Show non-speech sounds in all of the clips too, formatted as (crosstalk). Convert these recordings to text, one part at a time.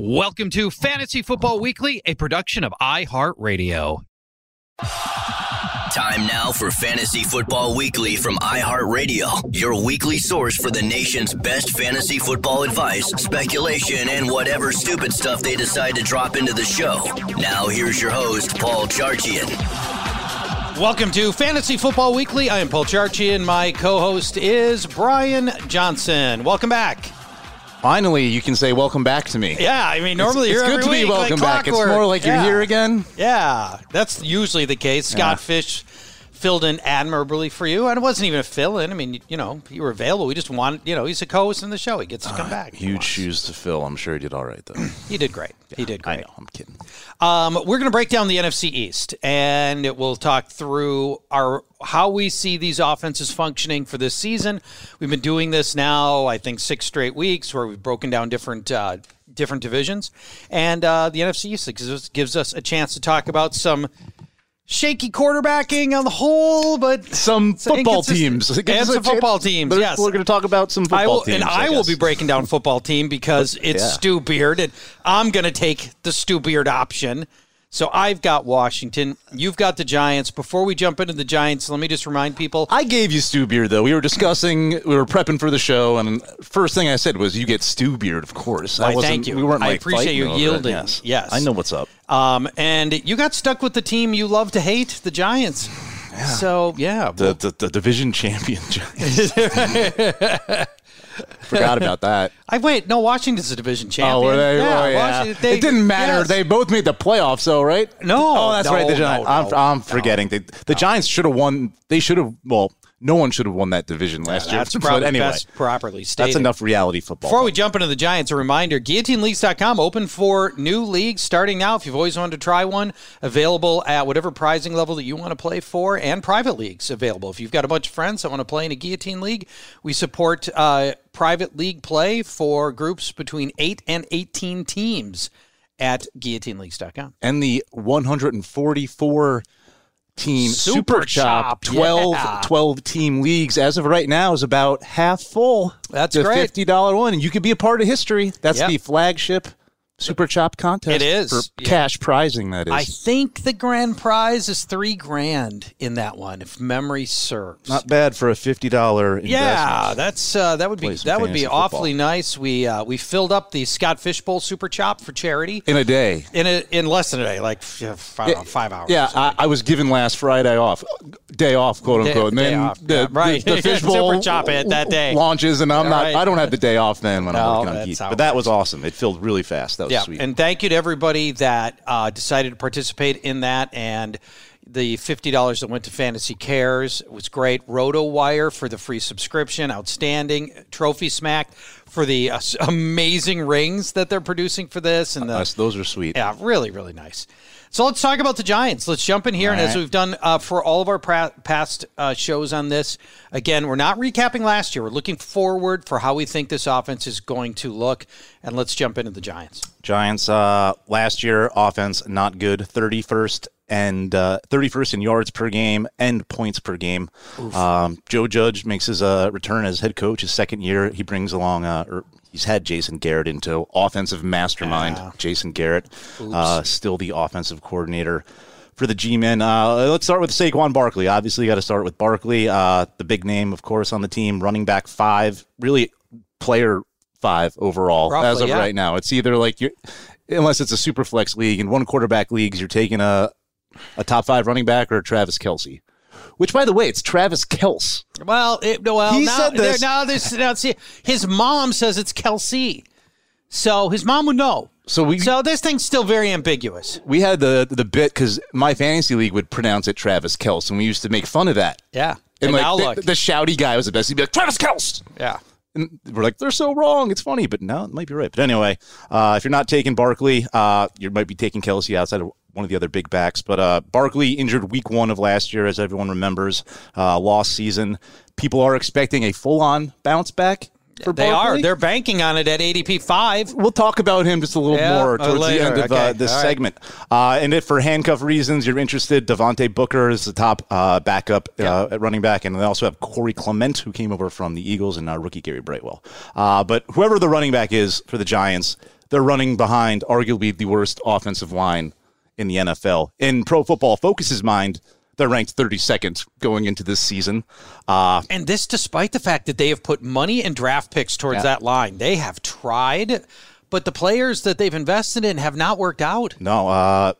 Welcome to Fantasy Football Weekly, a production of iHeartRadio. Time now for Fantasy Football Weekly from iHeartRadio, your weekly source for the nation's best fantasy football advice, speculation, and whatever stupid stuff they decide to drop into the show. Now, here's your host, Paul Charchian. Welcome to Fantasy Football Weekly. I am Paul Charchian. My co host is Brian Johnson. Welcome back. Finally, you can say welcome back to me. Yeah, I mean, normally it's, you're it's good to week, be welcome like back. It's more like yeah. you're here again. Yeah, that's usually the case. Scott Yeah. Fish filled in admirably for you, and it wasn't even a fill in. I mean, you know, you were available. We just wanted, you know, he's a co-host in the show. He gets to come back. Huge shoes to fill. I'm sure he did all right though. (clears throat) He did great. he did I great. know. I'm kidding. Um, we're going to break down the NFC East, and we'll talk through our how we see these offenses functioning for this season. We've been doing this now, I think, six straight weeks, where we've broken down different uh, different divisions, and uh, the NFC East gives us, gives us a chance to talk about some shaky quarterbacking on the whole, but Some football teams. And some football teams. Yes, We're going to talk about some football I will, teams. and I, will be breaking down football team because (laughs) it's Yeah. Stu Beard, and I'm going to take the Stu Beard option. So I've got Washington. You've got the Giants. Before we jump into the Giants, let me just remind people. I gave you stew beard though. We were discussing, we were prepping for the show, and first thing I said was, "You get stew beard, of course." Why, wasn't- thank you. We weren't. I appreciate you yielding. Yes. Yes. I know what's up. Um, and you got stuck with the team you love to hate, the Giants. So yeah, The, the the division champion (laughs) Giants. (laughs) Forgot about that. I wait. No, Washington's a division champion. Oh, were they? Yeah, oh, yeah. They- it didn't matter. yes. They both made the playoffs, though, right? No, Oh, that's no, right. The Giants. no, I'm, I'm no. forgetting. They, the Giants should have won. They should have. Well, no one should have won that division last year. That's (laughs) probably anyway, best properly stated. that's enough reality football. Before we jump into the Giants, a reminder guillotineleagues.com open for new leagues starting now. If you've always wanted to try one, available at whatever pricing level that you want to play for, and private leagues available. If you've got a bunch of friends that want to play in a guillotine league, we support uh, private league play for groups between 8 and 18 teams at guillotineleagues.com. and the 144 team Super Super, Chop, Chop, 12, yeah. 12 team leagues as of right now is about half full. That's the great. $50 one. And you could be a part of history. That's Yep. the flagship Super Chop contest. It is. For Yeah. cash prizing, that is. I think the grand prize is three grand in that one, if memory serves. Not bad for a $50. Yeah, that's uh, that would be that would be fantasy football. awfully nice. We uh, we filled up the Scott Fishbowl Super Chop for charity In a day. in a, in less than a day, like five, Yeah, five hours. Yeah, I, I was given last Friday off, day off, quote Day- unquote. and day then off, the, yeah, right. the, (laughs) fishbowl Super chop it that day. launches, and I'm Yeah, not. right. I don't have the day off then when No, I'm working on that's Geek. But that works. was awesome. It filled really fast. That was yeah. sweet. And thank you to everybody that uh, decided to participate in that and. The fifty dollars that went to Fantasy Cares was great. RotoWire for the free subscription, outstanding. Trophy Smack for the uh, amazing rings that they're producing for this, and the Us- those are sweet. Yeah, really, really nice. So let's talk about the Giants. Let's jump in here, and as we've done uh, for all of our pra- past uh, shows on this, again, we're not recapping last year. We're looking forward for how we think this offense is going to look, and let's jump into the Giants. Giants uh, last year offense not good, thirty first and uh, thirty first in yards per game and points per game. Um, Joe Judge makes his uh, return as head coach his second year. He brings along uh, or he's had Jason Garrett into offensive mastermind. Jason Garrett, uh, still the offensive coordinator for the G-men. Uh, let's start with Saquon Barkley. Obviously, you got to start with Barkley, uh, the big name, of course, on the team, running back five, really player five overall Roughly, as of yeah. right now. It's either like you, unless it's a super flex league and one quarterback leagues, you're taking a a top five running back or Travis Kelce. Which, by the way, it's Travis Kels. Well, it, well, He now, said this. Now, this, now, see, his mom says it's Kelsey, so his mom would know. So we So this thing's still very ambiguous. we had the the bit because my fantasy league would pronounce it Travis Kels, and we used to make fun of that. Yeah. And, And like now the, the shouty guy was the best. He'd be like Travis Kels. Yeah. And we're like, they're so wrong. It's funny, but no, it might be right. But anyway, uh, if you're not taking Barkley, uh, you might be taking Kelce outside of one of the other big backs. But uh, Barkley injured week one of last year, as everyone remembers, uh, lost season. People are expecting a full on bounce back for They Barkley. are. They're banking on it at ADP five. We'll talk about him just a little Yeah, more uh, towards later. the end of uh, this all right. segment. Uh, and if for handcuff reasons you're interested, Devontae Booker is the top uh, backup uh, at running back, and they also have Corey Clement, who came over from the Eagles, and uh, rookie Gary Brightwell. Uh, but whoever the running back is for the Giants, they're running behind arguably the worst offensive line in the NFL. In Pro Football Focus's mind, they're ranked 32nd going into this season. Uh, And this despite the fact that they have put money and draft picks towards Yeah. that line. They have tried, but the players that they've invested in have not worked out. No, uh,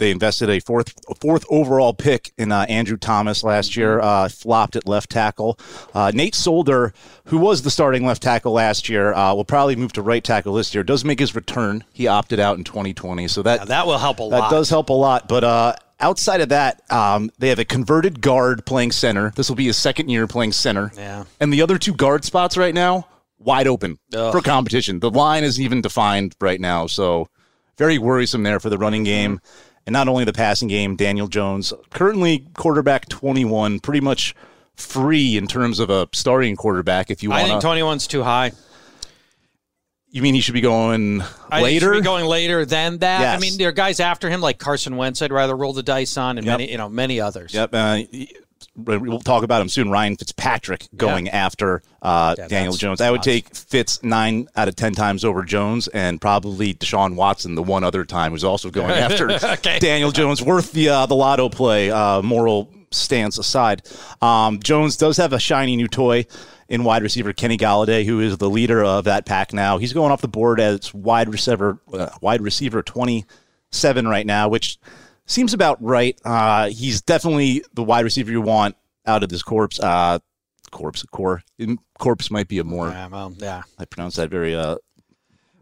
they invested a fourth fourth overall pick in uh, Andrew Thomas last year. Uh, flopped at left tackle. Uh, Nate Solder, who was the starting left tackle last year, uh, will probably move to right tackle this year. Does make his return. He opted out in 2020, so that Now, that will help a that lot. That does help a lot. But uh, outside of that, um, they have a converted guard playing center. This will be his second year playing center. Yeah. And the other two guard spots right now wide open Ugh. for competition. The line is even defined right now, so very worrisome there for the running game. And not only the passing game, Daniel Jones, currently quarterback 21, pretty much free in terms of a starting quarterback. If you want. I think to, 21's too high. you mean he should be going I later? should be going later than that. I mean, there are guys after him like Carson Wentz. I'd rather roll the dice on, and Yep. many, you know, many others. Yep. Uh, we'll talk about him soon. Ryan Fitzpatrick going after uh, Yeah, Daniel Jones. I would take Fitz nine out of ten times over Jones, and probably Deshaun Watson the one other time who's also going (laughs) after Okay. Daniel Jones. Worth the uh, the lotto play. Uh, moral stance aside, um, Jones does have a shiny new toy. In wide receiver Kenny Golladay, who is the leader of that pack now, he's going off the board as wide receiver, uh, wide receiver twenty seven right now, which seems about right. Uh, he's definitely the wide receiver you want out of this corpse. Uh, corpse, core, corpse might be a more. Yeah, well, yeah. I pronounce that very. Uh,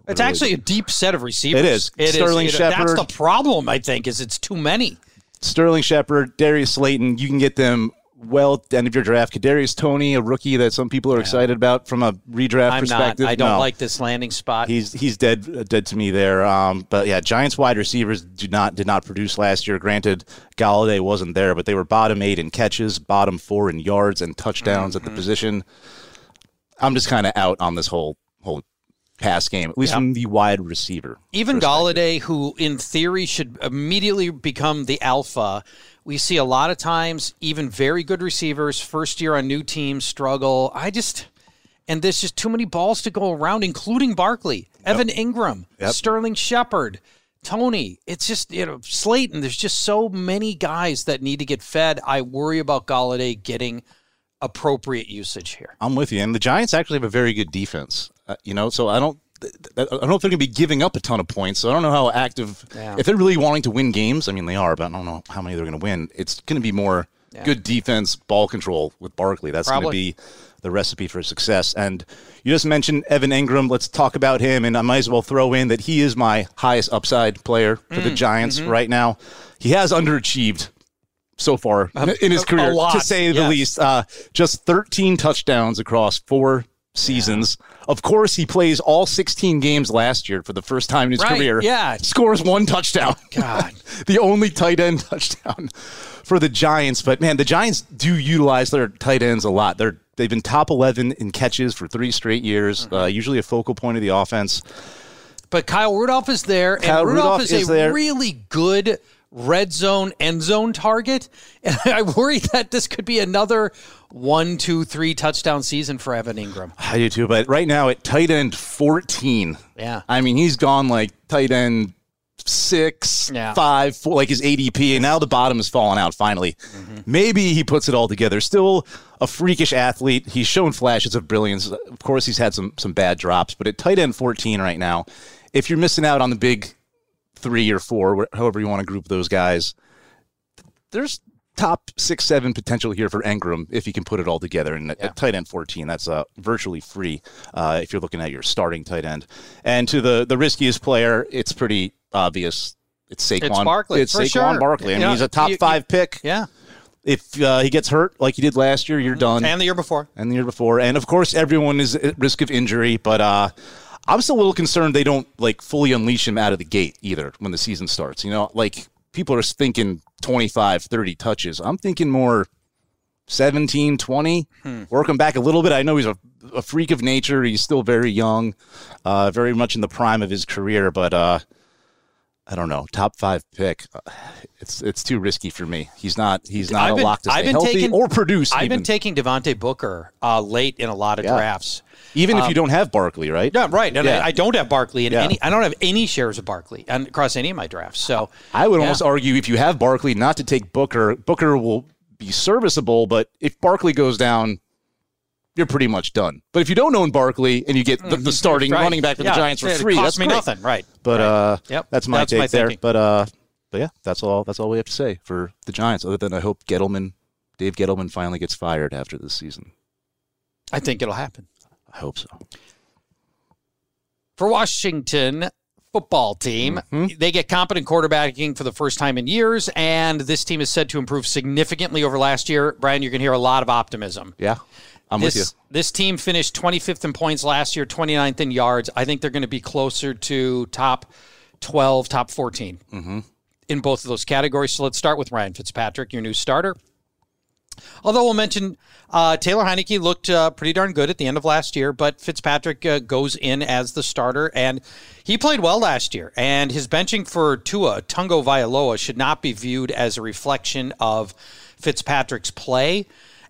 It's really- actually a deep set of receivers. It is. It is. Sterling It- That's the problem. I think is it's too many. Sterling Shepard, Darius Slayton, you can get them well end of your draft. Kadarius Toney, a rookie that some people are excited about from a redraft I'm not. perspective. I don't No. like this landing spot. He's he's dead dead to me there. Um, but yeah, Giants wide receivers do not did not produce last year. Granted, Golladay wasn't there, but they were bottom eight in catches, bottom four in yards and touchdowns at the position. I'm just kind of out on this whole whole pass game, at least from the wide receiver. Even Golladay, who in theory should immediately become the alpha, we see a lot of times even very good receivers first year on new teams struggle. I just and there's just too many balls to go around, including Barkley, Evan Engram, Sterling Shepard, Toney. It's just you know Slayton. There's just so many guys that need to get fed. I worry about Golladay getting appropriate usage here. I'm with you, and the Giants actually have a very good defense. Uh, you know, so I don't. I don't know if they're going to be giving up a ton of points. So I don't know how active. Yeah. If they're really wanting to win games, I mean they are, but I don't know how many they're going to win. It's going to be more good defense, ball control with Barkley. That's going to be the recipe for success. And you just mentioned Evan Engram. Let's talk about him, and I might as well throw in that he is my highest upside player for Mm, the Giants mm-hmm. right now. He has underachieved so far in his career, lot, to say the yes. least. Uh, just 13 touchdowns across four seasons. Of course, he plays all 16 games last year for the first time in his Right, career. yeah. Scores one touchdown. God. (laughs) the only tight end (laughs) touchdown for the Giants. But man, the Giants do utilize their tight ends a lot. They're they've been top 11 in catches for three straight years. Mm-hmm. Uh, usually a focal point of the offense. But Kyle Rudolph is there, Kyle and Rudolph, Rudolph is, is a there. really good red zone, end zone target. (laughs) And I worry that this could be another one, two, three touchdown season for Evan Engram. I do too, but right now at tight end 14. Yeah. I mean, he's gone like tight end six, Yeah. five, four, like his ADP, and now the bottom is falling out finally. Mm-hmm. Maybe he puts it all together. Still a freakish athlete. He's shown flashes of brilliance. Of course, he's had some some bad drops, but at tight end 14 right now, if you're missing out on the big three or four, however you want to group those guys, there's top six, seven potential here for Engram if he can put it all together. And at, at tight end 14, that's uh, virtually free uh, if you're looking at your starting tight end. And to the, the riskiest player, it's pretty obvious. It's Saquon. It's Barkley, It's Saquon sure. Barkley. I mean, know, he's a top you- you- five pick. Yeah. If uh, he gets hurt like he did last year, you're done And the year before. and the year before. And of course, everyone is at risk of injury, but uh, I'm still a little concerned they don't like fully unleash him out of the gate either when the season starts. You know, like people are thinking 25, 30 touches. I'm thinking more 17, 20. Work him back a little bit. I know he's a, a freak of nature. He's still very young, uh, very much in the prime of his career, but uh, I don't know. Top five pick. uh, It's it's too risky for me. He's not. He's not I've a lock to stay I've been healthy taking- or produce. I've even. been taking Devontae Booker uh, late in a lot of Yeah. drafts. Even if you don't have Barkley, right? Yeah, right. And Yeah. I, I don't have Barkley in Yeah. any. I don't have any shares of Barkley across any of my drafts. So I would Yeah. almost argue if you have Barkley, not to take Booker. Booker will be serviceable, but if Barkley goes down, you're pretty much done. But if you don't own Barkley and you get the, the starting Right. running back for the Giants for free, that's me great. nothing. Right. But Right. uh, Yep. that's my That's take my there. But uh, but yeah, that's all. That's all we have to say for the Giants. Other than I hope Gettleman, Dave Gettleman, finally gets fired after this season. I think it'll happen. I hope so. for Washington football team. Mm-hmm. They get competent quarterbacking for the first time in years, and this team is said to improve significantly over last year. Brian, you're going to hear a lot of optimism. Yeah, I'm this, with you. This team finished 25th in points last year, 29th in yards. I think they're going to be closer to top 12, top 14 Mm-hmm. in both of those categories. So let's start with Ryan Fitzpatrick, your new starter. Although we'll mention uh, Taylor Heinicke looked uh, pretty darn good at the end of last year, but Fitzpatrick uh, goes in as the starter, and he played well last year. And his benching for Tua Tagovailoa should not be viewed as a reflection of Fitzpatrick's play.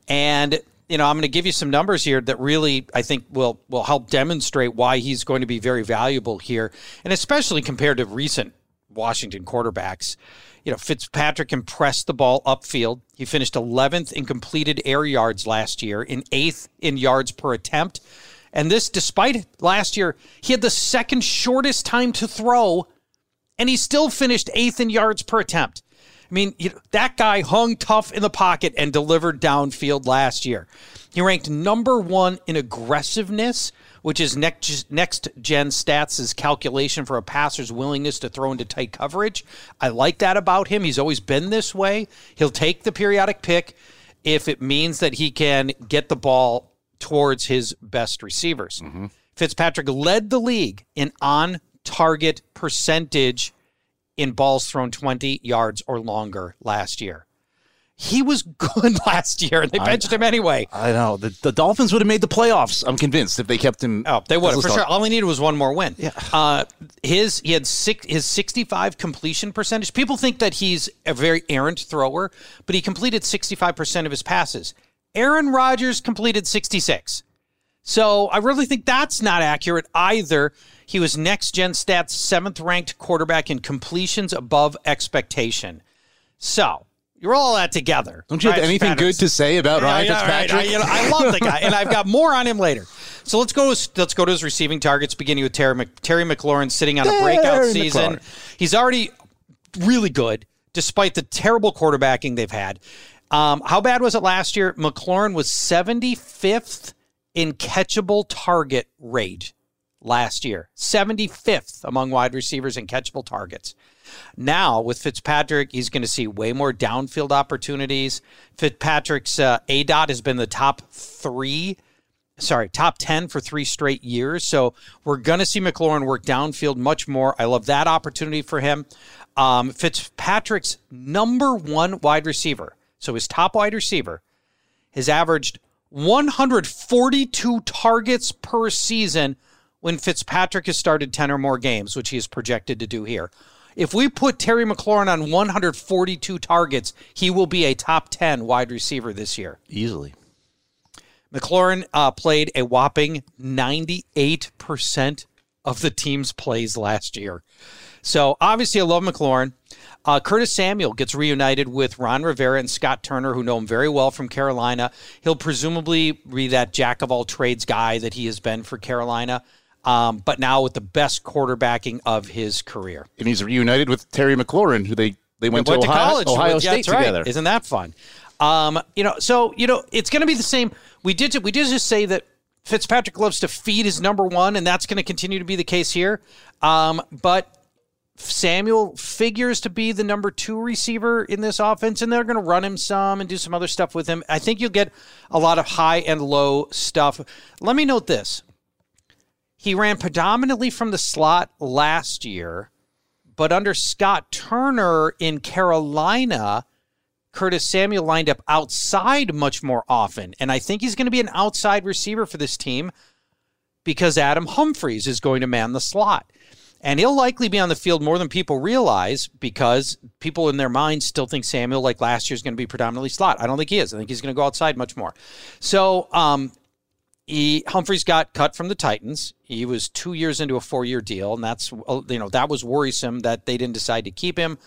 And you know, I'm going to give you some numbers here that really I think will will help demonstrate why he's going to be very valuable here, and especially compared to recent Washington quarterbacks. You know, Fitzpatrick impressed the ball upfield. He finished 11th in completed air yards last year, in eighth in yards per attempt. And this, despite last year, he had the second shortest time to throw, and he still finished eighth in yards per attempt. I mean, you know, that guy hung tough in the pocket and delivered downfield last year. He ranked number one in aggressiveness, which is next next gen stats' calculation for a passer's willingness to throw into tight coverage. I like that about him. He's always been this way. He'll take the periodic pick if it means that he can get the ball towards his best receivers. Mm-hmm. Fitzpatrick led the league in on target percentage in balls thrown 20 yards or longer last year. He was good (laughs) last year, and they benched him anyway. I know the, the Dolphins would have made the playoffs. I'm convinced if they kept him. Oh, they would have for sure. All he needed was one more win. Yeah. Uh, his he had six his sixty five completion percentage. People think that he's a very errant thrower, but he completed sixty five percent of his passes. Aaron Rodgers completed sixty six. So I really think that's not accurate either. He was next gen stats seventh ranked quarterback in completions above expectation. So you roll all that together. Don't you have anything Fitzpatrick's- good to say about Ryan yeah, right. Fitzpatrick? I, you know, I love the guy, and I've got more on him later. So let's go. Let's go to his receiving targets, beginning with Terry, Mc, Terry McLaurin sitting on a breakout Terry season. McLaurin. He's already really good, despite the terrible quarterbacking they've had. Um, how bad was it last year? McLaurin was 75th in catchable target rate last year. 75th among wide receivers in catchable targets. Now, with Fitzpatrick, he's going to see way more downfield opportunities. Fitzpatrick's uh, aDOT has been the top three, sorry, top 10 for three straight years. So we're going to see McLaurin work downfield much more. I love that opportunity for him. Um, Fitzpatrick's number one wide receiver, so his top wide receiver, has averaged 142 targets per season when Fitzpatrick has started 10 or more games, which he is projected to do here. If we put Terry McLaurin on 142 targets, he will be a top 10 wide receiver this year. Easily. McLaurin uh, played a whopping 98% of the team's plays last year. So obviously, I love McLaurin. Uh, Curtis Samuel gets reunited with Ron Rivera and Scott Turner, who know him very well from Carolina. He'll presumably be that jack of all trades guy that he has been for Carolina, um, but now with the best quarterbacking of his career. And he's reunited with Terry McLaurin, who they, they went, went to, to, Ohio, college. Ohio with- State right. together. Isn't that fun? Um, you know, so you know, it's going to be the same. We did we did just say that Fitzpatrick loves to feed his number one, and that's going to continue to be the case here. Um, but Samuel figures to be the number two receiver in this offense, and they're going to run him some and do some other stuff with him. I think you'll get a lot of high and low stuff. Let me note this. He ran predominantly from the slot last year, but under Scott Turner in Carolina, Curtis Samuel lined up outside much more often. And I think he's going to be an outside receiver for this team because Adam Humphries is going to man the slot. And he'll likely be on the field more than people realize because people in their minds still think Samuel, like last year, is going to be predominantly slot. I don't think he is. I think he's going to go outside much more. So um, he Humphries got cut from the Titans. He was two years into a four-year deal, and that's you know that was worrisome that they didn't decide to keep him.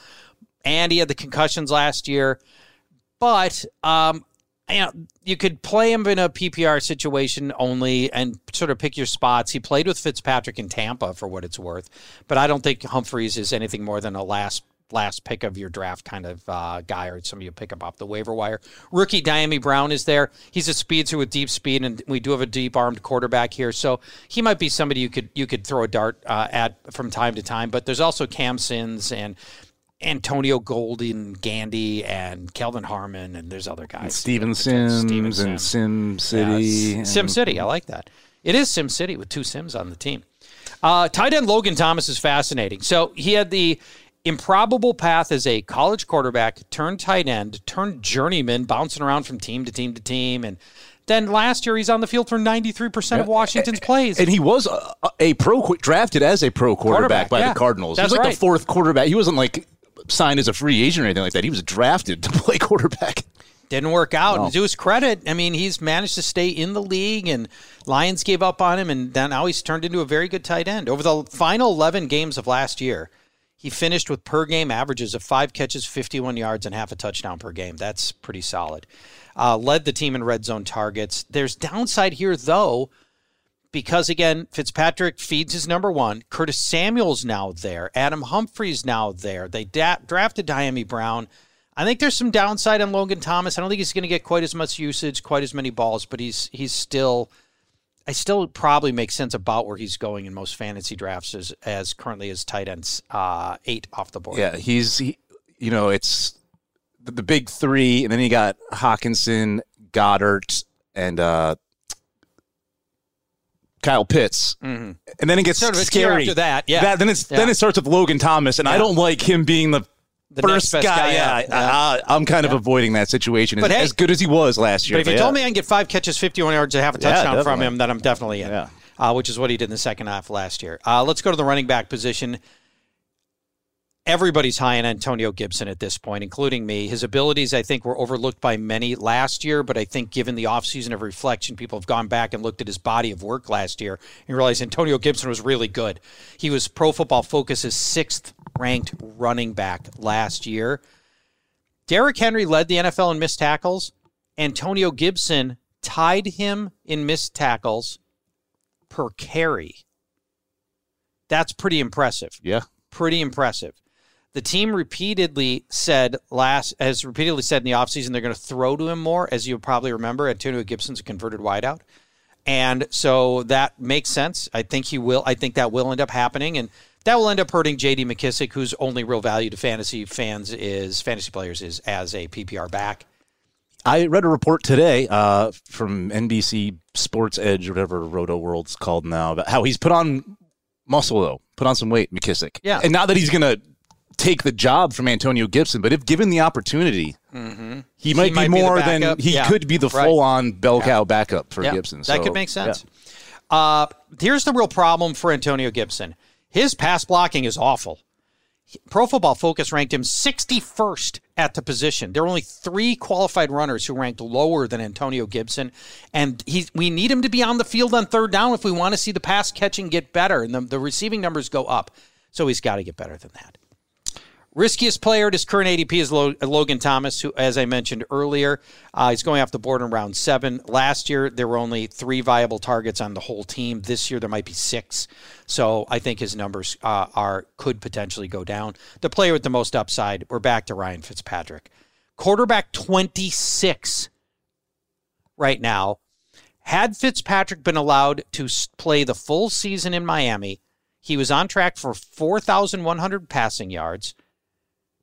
And he had the concussions last year, but um, you know you could play him in a PPR situation only and sort of pick your spots. He played with Fitzpatrick in Tampa for what it's worth, but I don't think Humphries is anything more than a last last pick of your draft kind of uh, guy or somebody you pick up off the waiver wire. Rookie Dyami Brown is there. He's a speedster with deep speed, and we do have a deep armed quarterback here, so he might be somebody you could you could throw a dart uh, at from time to time. But there's also Cam Sims and. Antonio Golden, Gandy, and Kelvin Harmon, and there's other guys. Steven Steven Sims and Sims. Sim Yeah, City. Sim City. I like that. It is Sim City with two Sims on the team. Uh, tight end Logan Thomas is fascinating. So he had the improbable path as a college quarterback, turned tight end, turned journeyman, bouncing around from team to team to team, and then last year he's on the field for 93% of Washington's plays. And he was a, a pro drafted as a pro quarterback, Quarterback, by yeah. the Cardinals. That's he was like right. the fourth quarterback. He wasn't like signed as a free agent or anything like that. He was drafted to (laughs) play quarterback. Didn't work out. No. And to his credit, I mean, he's managed to stay in the league, and Lions gave up on him, and then now he's turned into a very good tight end. Over the final 11 games of last year, he finished with per game averages of five catches, 51 yards, and half a touchdown per game. That's pretty solid. Uh, led the team in red zone targets. There's downside here, though, because again, Fitzpatrick feeds his number one. Curtis Samuel's now there. Adam Humphries now there. They da- drafted Dyami Brown. I think there's some downside on Logan Thomas. I don't think he's going to get quite as much usage, quite as many balls, but he's he's still. I still probably make sense about where he's going in most fantasy drafts as, as currently as tight ends uh, eight off the board. Yeah, he's he, you know it's the, the big three, and then you got Hockenson, Goedert, and uh, Kyle Pitts, and then it gets Mm-hmm. Sort of scary after that, yeah. then it's Yeah. then it starts with Logan Thomas, and I don't like him being the. The First guy, guy yeah. Yeah. I, am kind of avoiding that situation. But as, hey- as good as he was last year, But if you yeah. told me I can get five catches, 51 yards, and half a Yeah, touchdown from him, then I'm definitely in. Yeah. Uh, which is what he did in the second half last year. Uh, let's go to the running back position. Everybody's high on Antonio Gibson at this point, including me. His abilities, I think, were overlooked by many last year, but I think given the offseason of reflection, people have gone back and looked at his body of work last year and realized Antonio Gibson was really good. He was Pro Football Focus's sixth ranked running back last year. Derrick Henry led the NFL in missed tackles. Antonio Gibson tied him in missed tackles per carry. That's pretty impressive. yeah, Pretty impressive. The team repeatedly said last has repeatedly said in the offseason they're going to throw to him more. As you probably remember, Antonio Gibson's a converted wideout. And so that makes sense. I think he will. I think that will end up happening, and that will end up hurting J.D. McKissic, whose only real value to fantasy fans is fantasy players is as a PPR back. I read a report today uh, from NBC Sports Edge whatever Roto World's called now about how he's put on muscle though, put on some weight, McKissic. Yeah. and not that he's going to take the job from Antonio Gibson, but if given the opportunity, he might Mm-hmm. might be be more than he Yeah. could be the full-on bell cow backup for Yeah, Gibson. that could make sense. yeah. Uh, here's the real problem for Antonio Gibson. His pass blocking is awful. Pro Football Focus ranked him 61st at the position. There are only three qualified runners who ranked lower than Antonio Gibson, and he, we need him to be on the field on third down if we want to see the pass catching get better and the, the receiving numbers go up. So he's got to get better than that. Riskiest player at his current ADP is Logan Thomas, who, as I mentioned earlier, uh, he's going off the board in round seven. Last year, there were only three viable targets on the whole team. This year, there might be six. So I think his numbers uh, are could potentially go down. The player with the most upside, we're back to Ryan Fitzpatrick. Quarterback 26 right now. Had Fitzpatrick been allowed to play the full season in Miami, he was on track for 4,100 passing yards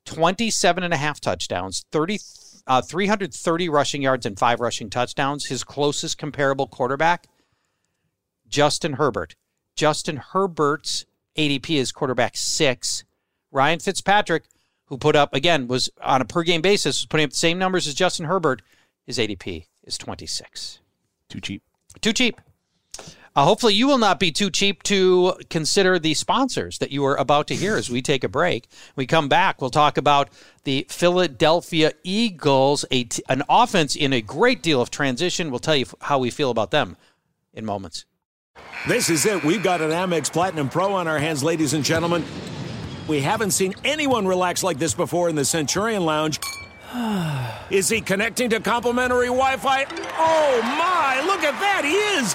27 and a half touchdowns, 30, uh, 330 rushing yards, and five rushing touchdowns. His closest comparable quarterback, Justin Herbert. Justin Herbert's ADP is quarterback six. Ryan Fitzpatrick, who put up, again, was on a per game basis, was putting up the same numbers as Justin Herbert. His ADP is 26. Too cheap. Too cheap. Uh, hopefully, you will not be too cheap to consider the sponsors that you are about to hear as we take a break. we come back, we'll talk about the Philadelphia Eagles, a t- an offense in a great deal of transition. We'll tell you how we feel about them in moments. This is it. We've got an Amex Platinum Pro on our hands, ladies and gentlemen. We haven't seen anyone relax like this before in the Centurion Lounge. (sighs) Is he connecting to complimentary Wi Fi? Oh my, look at that! He is!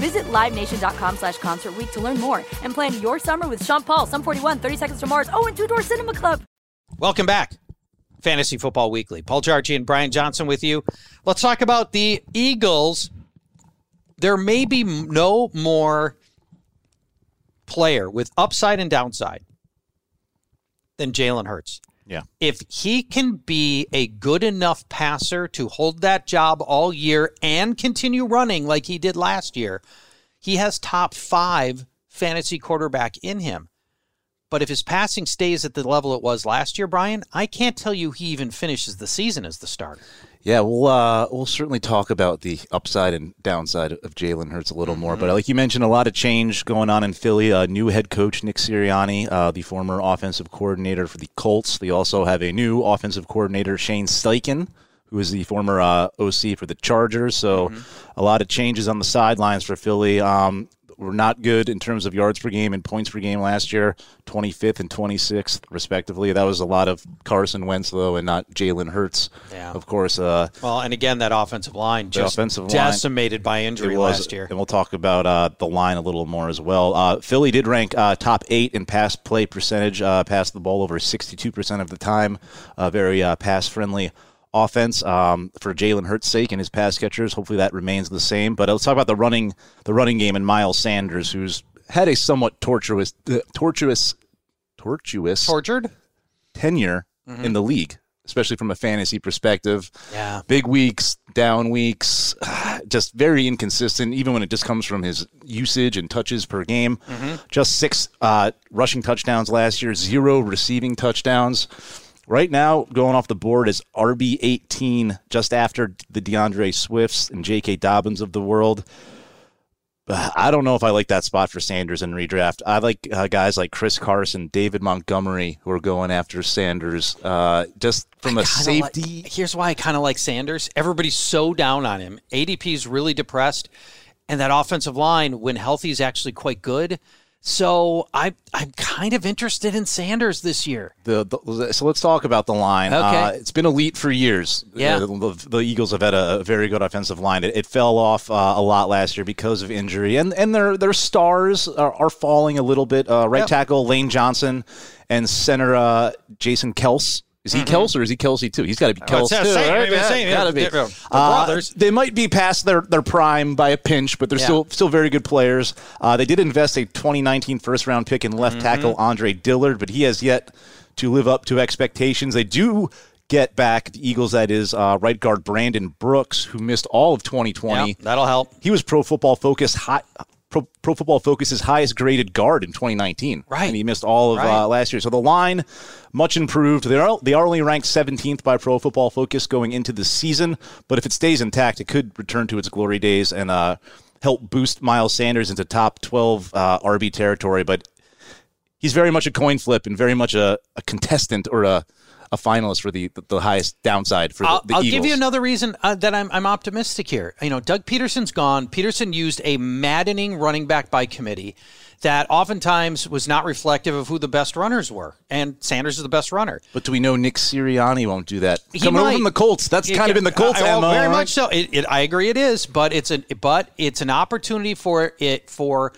Visit LiveNation.com slash Concert to learn more and plan your summer with Sean Paul, Sum 41, 30 Seconds to Mars, oh, and Two Door Cinema Club. Welcome back. Fantasy Football Weekly. Paul Charchian Brian Johnson with you. Let's talk about the Eagles. There may be no more player with upside and downside than Jalen Hurts. Yeah. If he can be a good enough passer to hold that job all year and continue running like he did last year, he has top five fantasy quarterback in him. But if his passing stays at the level it was last year, Brian, I can't tell you he even finishes the season as the starter. Yeah, we'll uh, we'll certainly talk about the upside and downside of Jalen Hurts a little mm-hmm. more. But like you mentioned, a lot of change going on in Philly. Uh, new head coach Nick Sirianni, uh, the former offensive coordinator for the Colts. They also have a new offensive coordinator, Shane Steichen, who is the former uh, OC for the Chargers. So mm-hmm. a lot of changes on the sidelines for Philly. Um, were not good in terms of yards per game and points per game last year, 25th and 26th, respectively. That was a lot of Carson Wentz, though, and not Jalen Hurts, yeah. of course. Uh, well, and again, that offensive line just offensive decimated line, by injury was, last year. And we'll talk about uh, the line a little more as well. Uh, Philly did rank uh, top eight in pass play percentage, uh, passed the ball over 62% of the time, very uh, pass friendly offense um, for Jalen Hurts' sake and his pass catchers. Hopefully that remains the same. But let's talk about the running the running game and Miles Sanders, who's had a somewhat tortuous uh, tortuous tortuous tortured tenure mm-hmm. in the league. Especially from a fantasy perspective, yeah, big weeks, down weeks, (sighs) just very inconsistent. Even when it just comes from his usage and touches per game, mm-hmm. just six uh, rushing touchdowns last year, zero receiving touchdowns. Right now, going off the board is RB 18, just after the D'Andre Swifts and J.K. Dobbins of the world. I don't know if I like that spot for Sanders in redraft. I like uh, guys like Chris Carson, David Montgomery, who are going after Sanders. Uh, just from a safety. Like, here's why I kind of like Sanders. Everybody's so down on him. ADP is really depressed, and that offensive line, when healthy, is actually quite good. So I I'm kind of interested in Sanders this year. The, the so let's talk about the line. Okay. Uh, it's been elite for years. Yeah. Uh, the, the, Eagles have had a very good offensive line. It, it fell off uh, a lot last year because of injury, and and their their stars are, are falling a little bit. Uh, right Yep. tackle Lane Johnson and center uh, Jason Kels. Is he Kels or is he Kelsey too? He's got to be Kels it's too. same, right? Yeah, same, yeah. be. They're- they're Uh, brothers. they might be past their, their prime by a pinch, but they're Yeah. still still very good players. Uh, they did invest a 2019 first round pick in left Mm-hmm. tackle Andre Dillard, but he has yet to live up to expectations. They do get back the Eagles. That is uh, right guard Brandon Brooks, who missed all of 2020. Yeah, that'll help. He was Pro Football Focus high. Pro, Pro Football Focus's highest graded guard in 2019. Right. And he missed all of Right. uh, last year. So the line, much improved. They are, they are only ranked 17th by Pro Football Focus going into the season. But if it stays intact, it could return to its glory days and uh, help boost Miles Sanders into top 12 uh, RB territory. But he's very much a coin flip and very much a, a contestant or a, a finalist for the, the, the highest downside for the, I'll, the I'll Eagles. give you another reason uh, that I'm, I'm optimistic here. You know, Doug Pederson's gone. Pederson used a maddening running back by committee that oftentimes was not reflective of who the best runners were, and Sanders is the best runner. But do we know Nick Sirianni won't do that? He Coming over from the Colts, that's It- kind of in the Colts MO. very right? much so. It, it, I agree, it is, but it's an but it's an opportunity for it for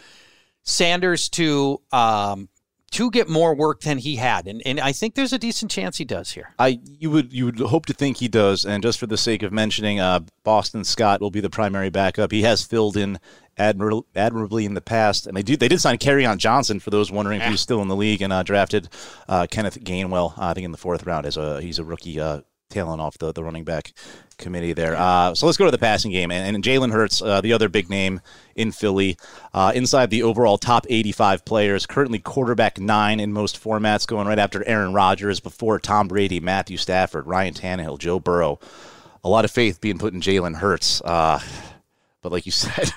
Sanders to um, to get more work than he had, and and I think there's a decent chance he does here. I you would you would hope to think he does, and just for the sake of mentioning, uh, Boston Scott will be the primary backup. He has filled in admir- admirably in the past, and they do they did sign on Johnson for those wondering if he's still in the league, and uh, drafted uh, Kenneth Gainwell, uh, I think in the fourth round as a he's a rookie. Uh, tailing off the, the running back committee there. Uh, so let's go to the passing game. And, and Jalen Hurts, uh, the other big name in Philly, uh, inside the overall top 85 players, currently quarterback nine in most formats, going right after Aaron Rodgers, before Tom Brady, Matthew Stafford, Ryan Tannehill, Joe Burrow. A lot of faith being put in Jalen Hurts. Uh, but like you (laughs) said,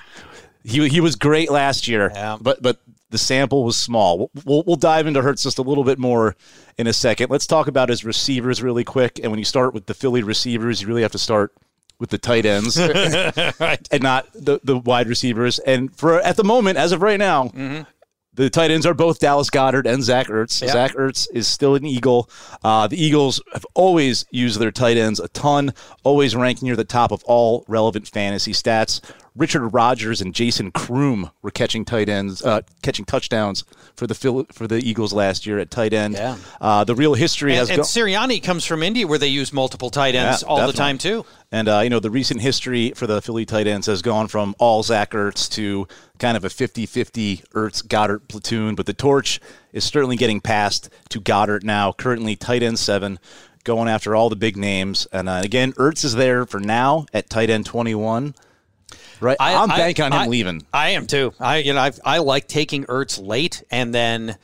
he, he was great last year, Yeah. but but the sample was small. We'll, we'll dive into Hurts just a little bit more in a second. Let's talk about his receivers really quick. And when you start with the Philly receivers, you really have to start with the tight ends (laughs) and not the, the wide receivers. And for at the moment, as of right now, the tight ends are both Dallas Goedert and Zach Ertz. Yeah. Zach Ertz is still an Eagle. Uh, the Eagles have always used their tight ends a ton, always ranking near the top of all relevant fantasy stats. Richard Rodgers and Jason Croom were catching tight ends, uh, catching touchdowns for the Phil- for the Eagles last year at tight end. Yeah. Uh, the real history And, has and go- Sirianni comes from Indy, where they use multiple tight ends Yeah, all the time too. And uh, you know the recent history for the Philly tight ends has gone from all Zach Ertz to kind of a 50-50 Ertz Goedert platoon, but the torch is certainly getting passed to Goedert now. Currently tight end seven, going after all the big names. And uh, again, Ertz is there for now at tight end twenty-one. Right, I, am banking on him I- leaving. I am too. I you know I, I like taking Ertz late, and then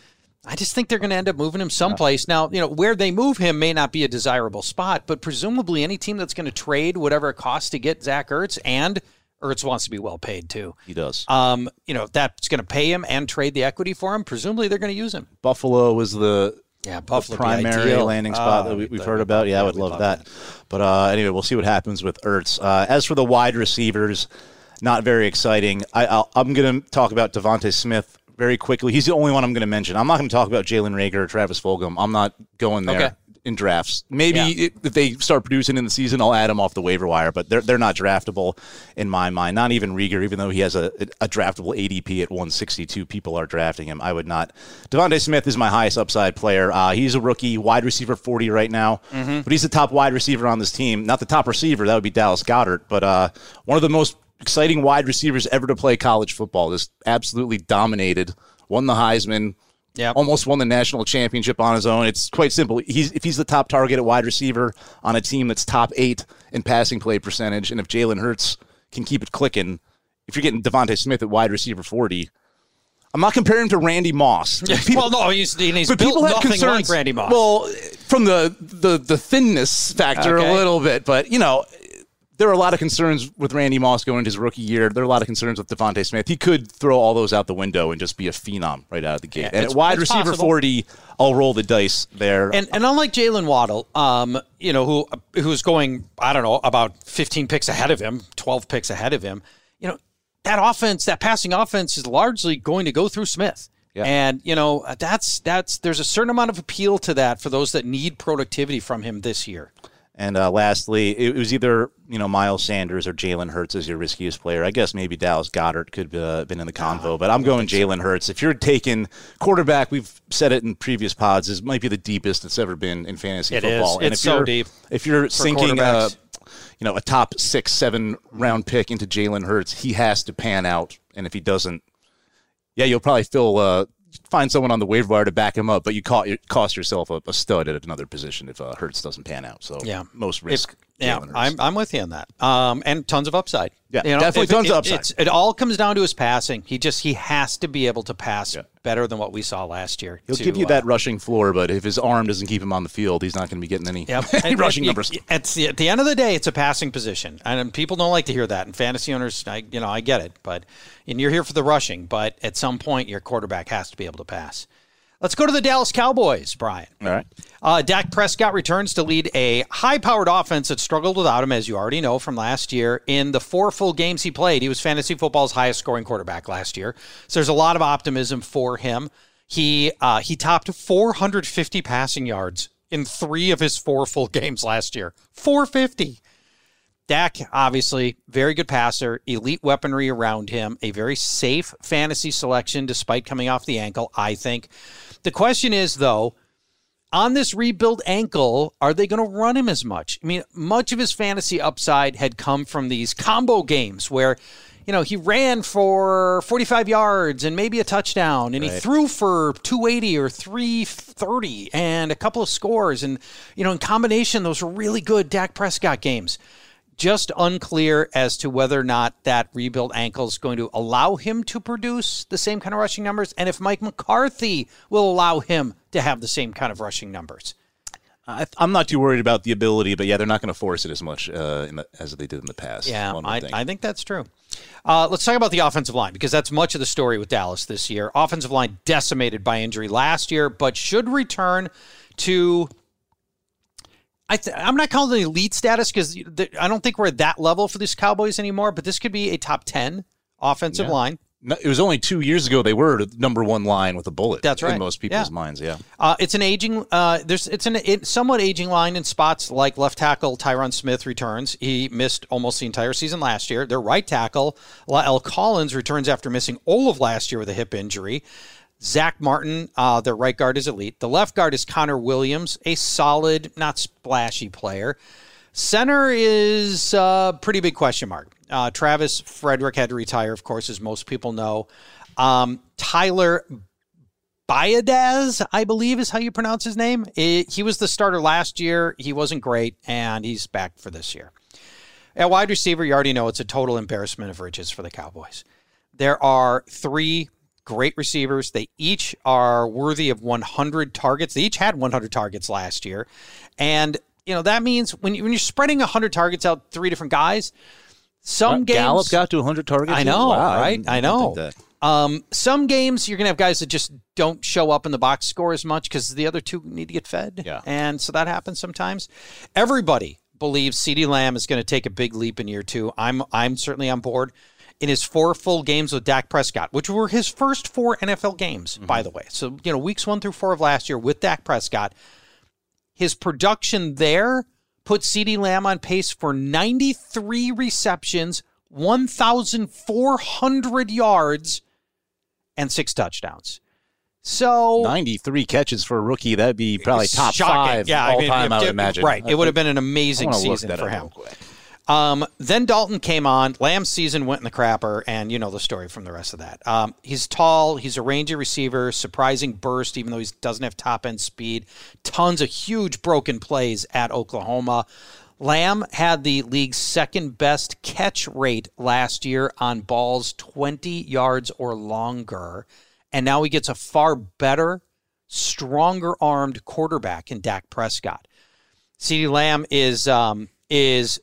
I just think they're going to end up moving him someplace. Now you know where they move him may not be a desirable spot, but presumably any team that's going to trade whatever it costs to get Zach Ertz and Ertz wants to be well paid too. He does. Um, you know that's going to pay him and trade the equity for him. Presumably they're going to use him. Buffalo was the Yeah, Buffalo be primary landing spot Oh, that we, we've love- heard about. Yeah, I yeah, would we'd love love that. But uh, anyway, we'll see what happens with Ertz. Uh, as for the wide receivers, not very exciting. I, I'll, I'm going to talk about DeVonta Smith very quickly. He's the only one I'm going to mention. I'm not going to talk about Jalen Reagor or Travis Fulgham. I'm not going there. Okay. In drafts, maybe Yeah. it- if they start producing in the season, I'll add them off the waiver wire. But they're they're not draftable in my mind. Not even Reagor, even though he has a, a draftable ADP at 162. People are drafting him. I would not. DeVonta Smith is my highest upside player. Uh, he's a rookie, wide receiver 40 right now, but he's the top wide receiver on this team. Not the top receiver. That would be Dallas Goedert, but uh, one of the most exciting wide receivers ever to play college football. Just absolutely dominated. Won the Heisman. Yep. Almost won the national championship on his own. It's quite simple. He's if he's the top target at wide receiver on a team that's top eight in passing play percentage, and if Jalen Hurts can keep it clicking, if you're getting DeVonta Smith at wide receiver forty, I'm not comparing him to Randy Moss. (laughs) well, no, he's, he's but built people have concerns. like Randy Moss. Well, from the the the thinness factor Okay. a little bit, but you know, there are a lot of concerns with Randy Moss going into his rookie year. There are a lot of concerns with DeVonta Smith. He could throw all those out the window and just be a phenom right out of the gate. Yeah, and at wide receiver possible. 40, I'll roll the dice there. And and unlike Jaylen Waddle, um, you know, who who's going, I don't know, about 15 picks ahead of him, 12 picks ahead of him, you know, that offense, that passing offense is largely going to go through Smith. Yeah. And you know that's that's there's a certain amount of appeal to that for those that need productivity from him this year. And uh, lastly, it was either you know Miles Sanders or Jalen Hurts as your riskiest player. I guess maybe Dallas Goedert could have uh, been in the convo, but I'm going Jalen Hurts. If you're taking quarterback, we've said it in previous pods, this might be the deepest it's ever been in fantasy It is. football. And It's if you're, so deep If you're sinking, uh, you know, a top six, seven round pick into Jalen Hurts, he has to pan out. And if he doesn't, yeah, you'll probably fill. Find someone on the waiver wire to back him up, but you caught, cost yourself a, a stud at another position if uh, Hurts doesn't pan out. So Yeah. most risk. Yeah, I'm, I'm with you on that. Um, and tons of upside. Yeah, definitely if tons it, of upside. it's- it all comes down to his passing. He just he has to be able to pass Yeah. better than what we saw last year. He'll to, give you uh, that rushing floor, but if his arm doesn't keep him on the field, he's not going to be getting any, Yep. (laughs) any rushing numbers. At the, at the end of the day, it's a passing position, and people don't like to hear that. And fantasy owners, I you know, I get it, but and you're here for the rushing, but at some point, your quarterback has to be able to pass. Let's go to the Dallas Cowboys, Brian. All right. Uh, Dak Prescott returns to lead a high powered offense that struggled without him, as you already know from last year. In the four full games he played, he was fantasy football's highest scoring quarterback last year. So there's a lot of optimism for him. He uh, he topped 450 passing yards in three of his four full games last year. 450. Dak, obviously, very good passer, elite weaponry around him, a very safe fantasy selection despite coming off the ankle, I think. The question is, though, on this rebuild ankle, are they going to run him as much? I mean, much of his fantasy upside had come from these combo games where, you know, he ran for 45 yards and maybe a touchdown, and he threw for 280 or 330 and a couple of scores. And, you know, in combination, those were really good Dak Prescott games. Just unclear as to whether or not that rebuild ankle is going to allow him to produce the same kind of rushing numbers, and if Mike McCarthy will allow him to have the same kind of rushing numbers. I, I'm not too worried about the ability, but yeah, they're not going to force it as much uh, in the, as they did in the past. Yeah, I, think. I think that's true. Uh, let's talk about the offensive line because that's much of the story with Dallas this year. Offensive line decimated by injury last year, but should return to. I th- I'm not calling it elite status because I don't think we're at that level for these Cowboys anymore. But this could be a top ten offensive Yeah. line. No, it was only two years ago they were the number one line with a bullet. That's right. In most people's Yeah. minds, yeah. Uh, it's an aging. Uh, there's it's an it, somewhat aging line in spots like left tackle Tyron Smith returns. He missed almost the entire season last year. Their right tackle La'el Collins returns after missing all of last year with a hip injury. Zack Martin, uh, their right guard is elite. The left guard is Connor Williams, a solid, not splashy player. Center is a pretty big question mark. Uh, Travis Frederick had to retire, of course, as most people know. Um, Tyler Biadasz, I believe is how you pronounce his name. It- he was the starter last year. He wasn't great, and he's back for this year. At wide receiver, you already know it's a total embarrassment of riches for the Cowboys. There are three great receivers. They each are worthy of 100 targets. They each had 100 targets last year. And, you know, that means when, you, when you're spreading 100 targets out three different guys, some games. Gallup got to 100 targets. I know, Wow, right? didn't- I know. Um, some games you're gonna have guys that just don't show up in the box score as much because the other two need to get fed. Yeah. and so that happens sometimes. Everybody believes CeeDee Lamb is going to take a big leap in year two. I'm I'm certainly on board. In his four full games with Dak Prescott, which were his first four NFL games, by mm-hmm. the way. So, you know, weeks one through four of last year with Dak Prescott, his production there put CeeDee Lamb on pace for 93 receptions, 1,400 yards, and six touchdowns. So 93 catches for a rookie. That'd be probably top shocking. five yeah, all I mean, time, I would it- imagine. Right. It would have been an amazing season for him. Um, then Dalton came on. Lamb's season went in the crapper, and you know the story from the rest of that. Um, he's tall. He's a rangy receiver, surprising burst, even though he doesn't have top end speed. Tons of huge broken plays at Oklahoma. Lamb had the league's second best catch rate last year on balls 20 yards or longer. And now he gets a far better, stronger armed quarterback in Dak Prescott. CeeDee Lamb is um, is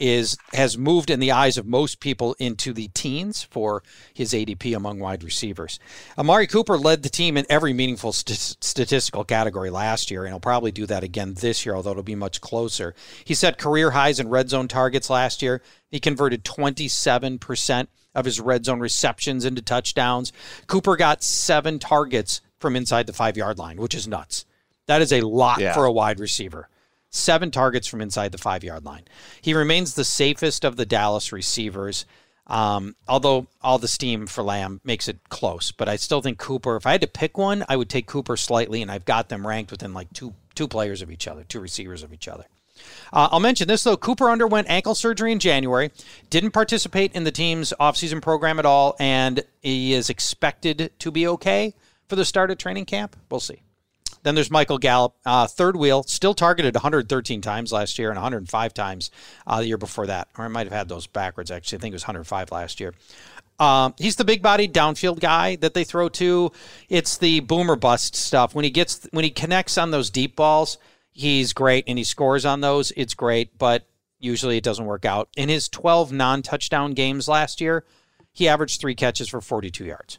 is has moved in the eyes of most people into the teens for his ADP among wide receivers. Amari Cooper led the team in every meaningful st- statistical category last year, and he'll probably do that again this year, although it'll be much closer. He set career highs in red zone targets last year. He converted 27% of his red zone receptions into touchdowns. Cooper got seven targets from inside the five yard line, which is nuts. That is a lot Yeah. for a wide receiver. Seven targets from inside the five yard line. He remains the safest of the Dallas receivers. Um, although all the steam for Lamb makes it close, but I still think Cooper. If I had to pick one, I would take Cooper slightly, and I've got them ranked within like two two players of each other, two receivers of each other. Uh, I'll mention this though. Cooper underwent ankle surgery in January, didn't participate in the team's offseason program at all, and he is expected to be okay for the start of training camp. We'll see. Then there's Michael Gallup, uh, third wheel, still targeted 113 times last year and 105 times uh, the year before that. Or I might have had those backwards, actually. I think it was 105 last year. Um, he's the big bodied downfield guy that they throw to. It's the boomer bust stuff. When he gets when he connects on those deep balls, he's great and he scores on those. It's great, but usually it doesn't work out. In his 12 non-touchdown games last year, he averaged 3 catches for 42 yards.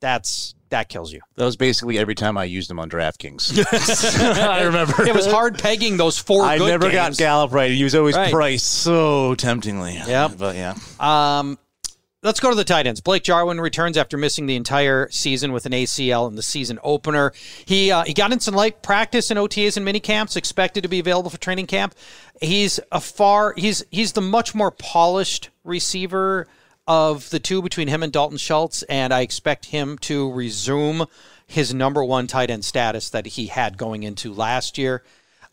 That's that kills you. That was basically every time I used him on DraftKings. (laughs) I remember. It was hard pegging those four I good never got games. Gallup right. He was always Right. priced so temptingly. Yeah, But yeah. Um, let's go to the tight ends. Blake Jarwin returns after missing the entire season with an ACL in the season opener. He uh, he got in some light practice in OTAs and mini camps, expected to be available for training camp. He's a far he's he's the much more polished receiver of the two between him and Dalton Schultz, and I expect him to resume his number one tight end status that he had going into last year.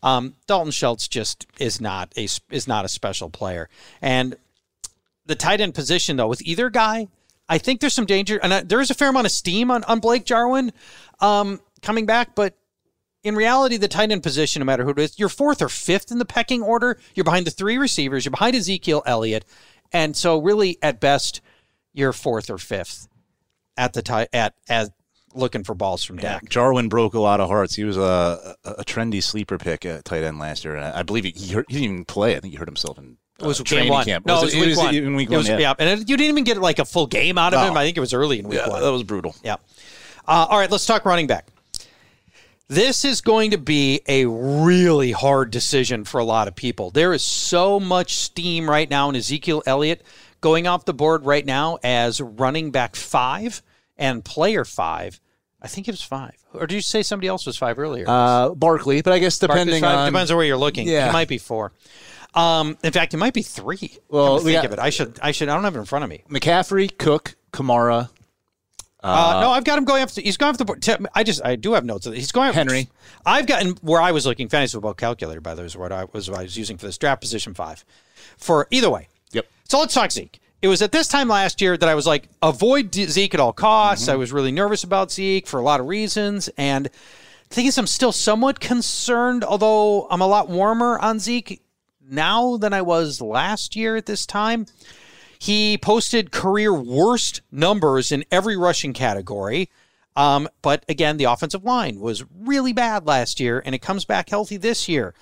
Um, Dalton Schultz just is not a is not a special player, and the tight end position though with either guy, I think there's some danger, and uh, there is a fair amount of steam on, on Blake Jarwin um, coming back, but. In reality, the tight end position, no matter who it is, you're fourth or fifth in the pecking order. You're behind the three receivers. You're behind Ezekiel Elliott, and so really, at best, you're fourth or fifth at the time at at looking for balls from Dak. Jarwin broke a lot of hearts. He was a, a, a trendy sleeper pick at tight end last year. And I I believe he, he, hurt, he didn't even play. I think he hurt himself in It was uh, training one. camp. No, Was it was week one. in week It was- one, yeah. and it- you didn't even get like a full game out of No. him. I think it was early in week Yeah, one. that was brutal. Yeah. Uh, all right, let's talk running back. This is going to be a really hard decision for a lot of people. There is so much steam right now in Ezekiel Elliott going off the board right now as running back five and player five. I think it was five. Or did you say somebody else was five earlier? Uh, Barkley, but I guess depending on depends on where you're looking. Yeah. It might be four. Um, in fact, it might be three. Well, we think got- of it. I should. I should. I don't have it in front of me. McCaffrey, Cook, Kamara, Uh, no, I've got him going up. He's going off the board. I just I do have notes. of. He's going up. Henry. I've gotten where I was looking. Fantasy football calculator, by the way, is what I was what I was using for this draft position five. For either way. Yep. So let's talk Zeke. It was at this time last year that I was like, avoid Zeke at all costs. Mm-hmm. I was really nervous about Zeke for a lot of reasons, and the thing is, I'm still somewhat concerned. Although I'm a lot warmer on Zeke now than I was last year at this time. He posted career worst numbers in every rushing category. Um, but again, the offensive line was really bad last year, and it comes back healthy this year.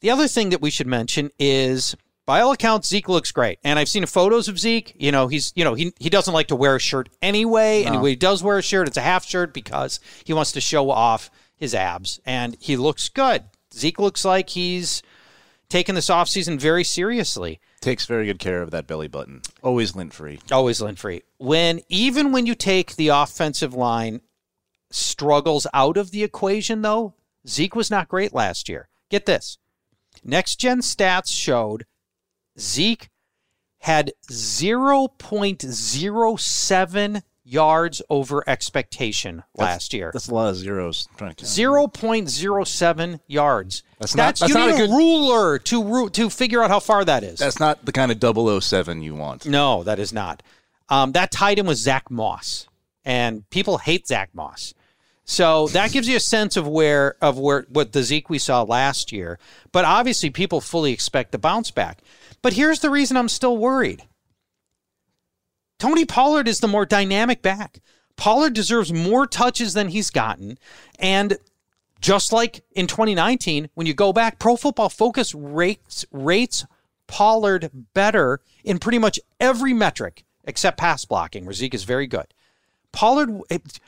The other thing that we should mention is, by all accounts, Zeke looks great, and I've seen photos of Zeke. You know, he's you know he he doesn't like to wear a shirt anyway, and when he does wear a shirt, it's a half shirt because he wants to show off his abs, and he looks good. Zeke looks like he's taken this offseason very seriously. Takes very good care of that belly button. Always lint free. Always lint free. When even when you take the offensive line struggles out of the equation, though, Zeke was not great last year. Get this. Next gen stats showed Zeke had 0.07 yards over expectation last year. That's a lot of zeros. Trying to count. 0.07 yards. That's not- that's you not need a good- ruler to ru- to figure out how far that is. That's not the kind of 007 you want. No, that is not. Um, that tied in with Zack Moss, and people hate Zack Moss. So that gives you a sense of where of where what the Zeke we saw last year. But obviously, people fully expect the bounce back. But here's the reason I'm still worried. Tony Pollard is the more dynamic back. Pollard deserves more touches than he's gotten, and just like in 2019, when you go back, Pro Football Focus rates rates Pollard better in pretty much every metric except pass blocking, where Zeke is very good. Pollard,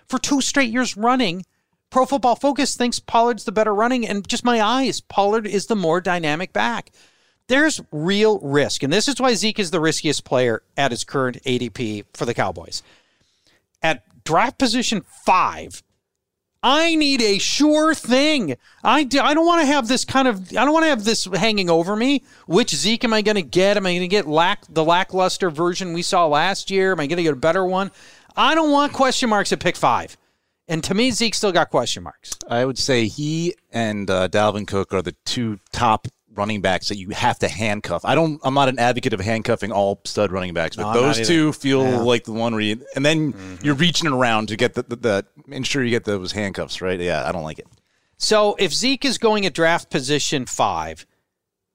for two straight years running, Pro Football Focus thinks Pollard's the better running, and just my eyes, Pollard is the more dynamic back. There's real risk, and this is why Zeke is the riskiest player at his current ADP for the Cowboys. At draft position five, I need a sure thing. I, do, I don't want to have this kind of I don't want to have this hanging over me. Which Zeke am I going to get? Am I going to get lack the lackluster version we saw last year? Am I going to get a better one? I don't want question marks at pick five. And to me, Zeke still got question marks. I would say he and uh, Dalvin Cook are the two top running backs that you have to handcuff. I don't. I'm not an advocate of handcuffing all stud running backs, but No, those two feel Yeah. like the one where you, and then mm-hmm. you're reaching around to get the, the, the ensure you get those handcuffs right. Yeah, I don't like it. So if Zeke is going at draft position five,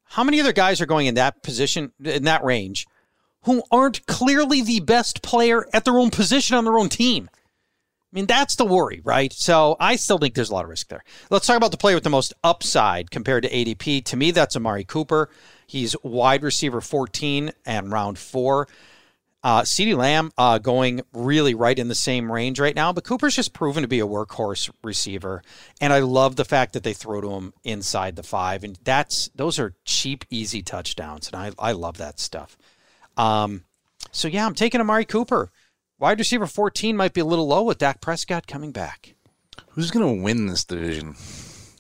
how many other guys are going in that position in that range who aren't clearly the best player at their own position on their own team? I mean, that's the worry, right? So I still think there's a lot of risk there. Let's talk about the player with the most upside compared to ADP. To me, that's Amari Cooper. He's wide receiver 14 and round four. Uh, CeeDee Lamb uh, going really right in the same range right now, but Cooper's just proven to be a workhorse receiver, and I love the fact that they throw to him inside the five, and that's those are cheap, easy touchdowns, and I I love that stuff. Um, so yeah, I'm taking Amari Cooper. Wide receiver 14 might be a little low with Dak Prescott coming back. Who's going to win this division?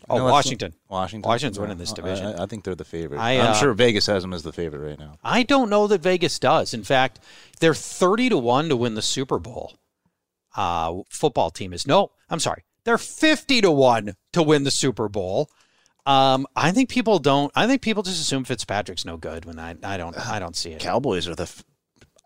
Oh, No, Washington. Washington. Washington's winning this division. I, I think they're the favorite. I, I, uh, am sure Vegas has them as the favorite right now. I don't know that Vegas does. In fact, they're 30 to 1 to win the Super Bowl. Uh, football team is no, I'm sorry. They're 50 to 1 to win the Super Bowl. Um, I think people don't I think people just assume Fitzpatrick's no good when I I don't I don't see it. Cowboys are the f-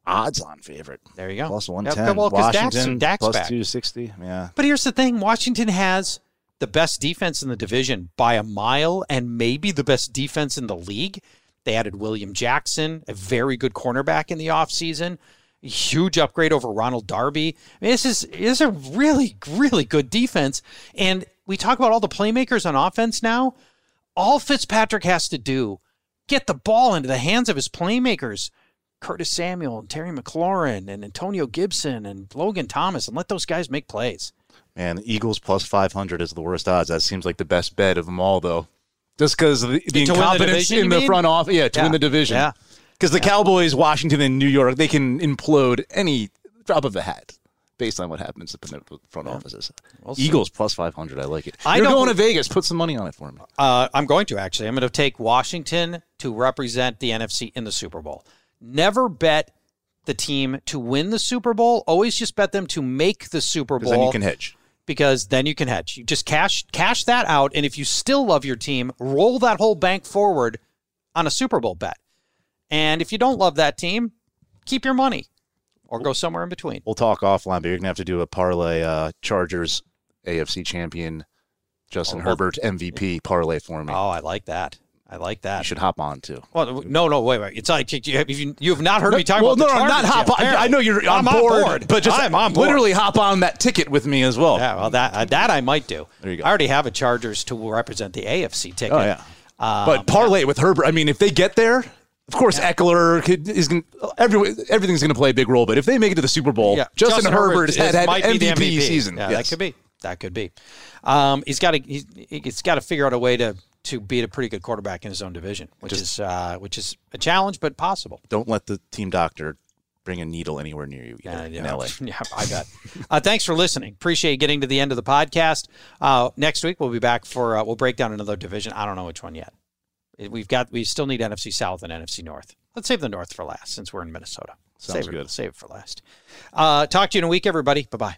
odds-on favorite. There you go. Plus one ten. well, 'cause Dak's- Washington Dak's plus two sixty. Yeah. But here's the thing, Washington has the best defense in the division by a mile and maybe the best defense in the league. They added William Jackson, a very good cornerback in the offseason. Huge upgrade over Ronald Darby. I mean, this is this is a really, really good defense. And we talk about all the playmakers on offense now. All Fitzpatrick has to do, get the ball into the hands of his playmakers. Curtis Samuel and Terry McLaurin and Antonio Gibson and Logan Thomas and let those guys make plays. Man, the Eagles plus 500 is the worst odds. That seems like the best bet of them all, though. Just because the, the To win the division, in the mean? front office. Yeah, to Yeah. win the division. Yeah. Because the Cowboys, Washington, and New York, they can implode any drop of a hat based on what happens up in the front offices. see. Eagles plus 500. I like it. I You're don't going to Vegas. Put some money on it for me. Uh, I'm going to actually. I'm going to take Washington to represent the NFC in the Super Bowl. Never bet the team to win the Super Bowl. Always just bet them to make the Super Bowl. Then you can hedge. because then you can hedge. You just cash cash that out, and if you still love your team, roll that whole bank forward on a Super Bowl bet. And if you don't love that team, keep your money or go somewhere in between. We'll talk offline, but you're going to have to do a parlay uh, Chargers AFC champion Justin Oh, Herbert MVP parlay for me. Oh, I like that. I like that. you should hop on too. Well, no, no, wait, wait. It's like you have, you, you have not heard me talk well, about no, the no, not hop yet, on. I know you're on I'm board, but just I'm on board. literally hop on that ticket with me as well. Yeah, well, that uh, that I might do. There you go. I already have a Chargers to represent the AFC ticket. Oh yeah. Um, but parlay with Herbert. I mean, if they get there, of course, Ekeler could, is going. Every, everything's going to play a big role. But if they make it to the Super Bowl, yeah, Justin, Herbert, is- has had, might MVP, be the MVP season. Yeah, Yes. that could be. That could be. Um, he's got to. He's, he's got to figure out a way to to beat a pretty good quarterback in his own division, which is uh, which is a challenge, but possible. Don't let the team doctor bring a needle anywhere near you either, Yeah, in. LA. (laughs) Yeah, I bet. uh, thanks for listening. Appreciate getting to the end of the podcast. Uh, next week we'll be back for uh, we'll break down another division. I don't know which one yet. We've got we still need NFC South and NFC North. Let's save the North for last since we're in Minnesota. Sounds save It, good. save it for last. Uh, talk to you in a week, everybody. Bye bye.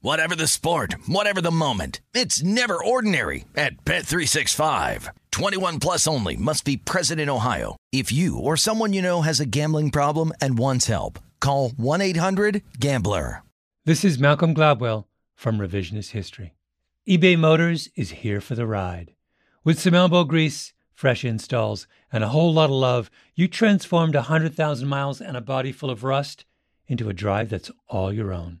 Whatever the sport, whatever the moment. It's never ordinary at Bet365. 21 plus only must be present in Ohio. If you or someone you know has a gambling problem and wants help, Call 1 800 GAMBLER. This is Malcolm Gladwell from Revisionist History. eBay Motors is here for the ride. With some elbow grease, fresh installs, and a whole lot of love, you transformed 100,000 miles and a body full of rust into a drive that's all your own.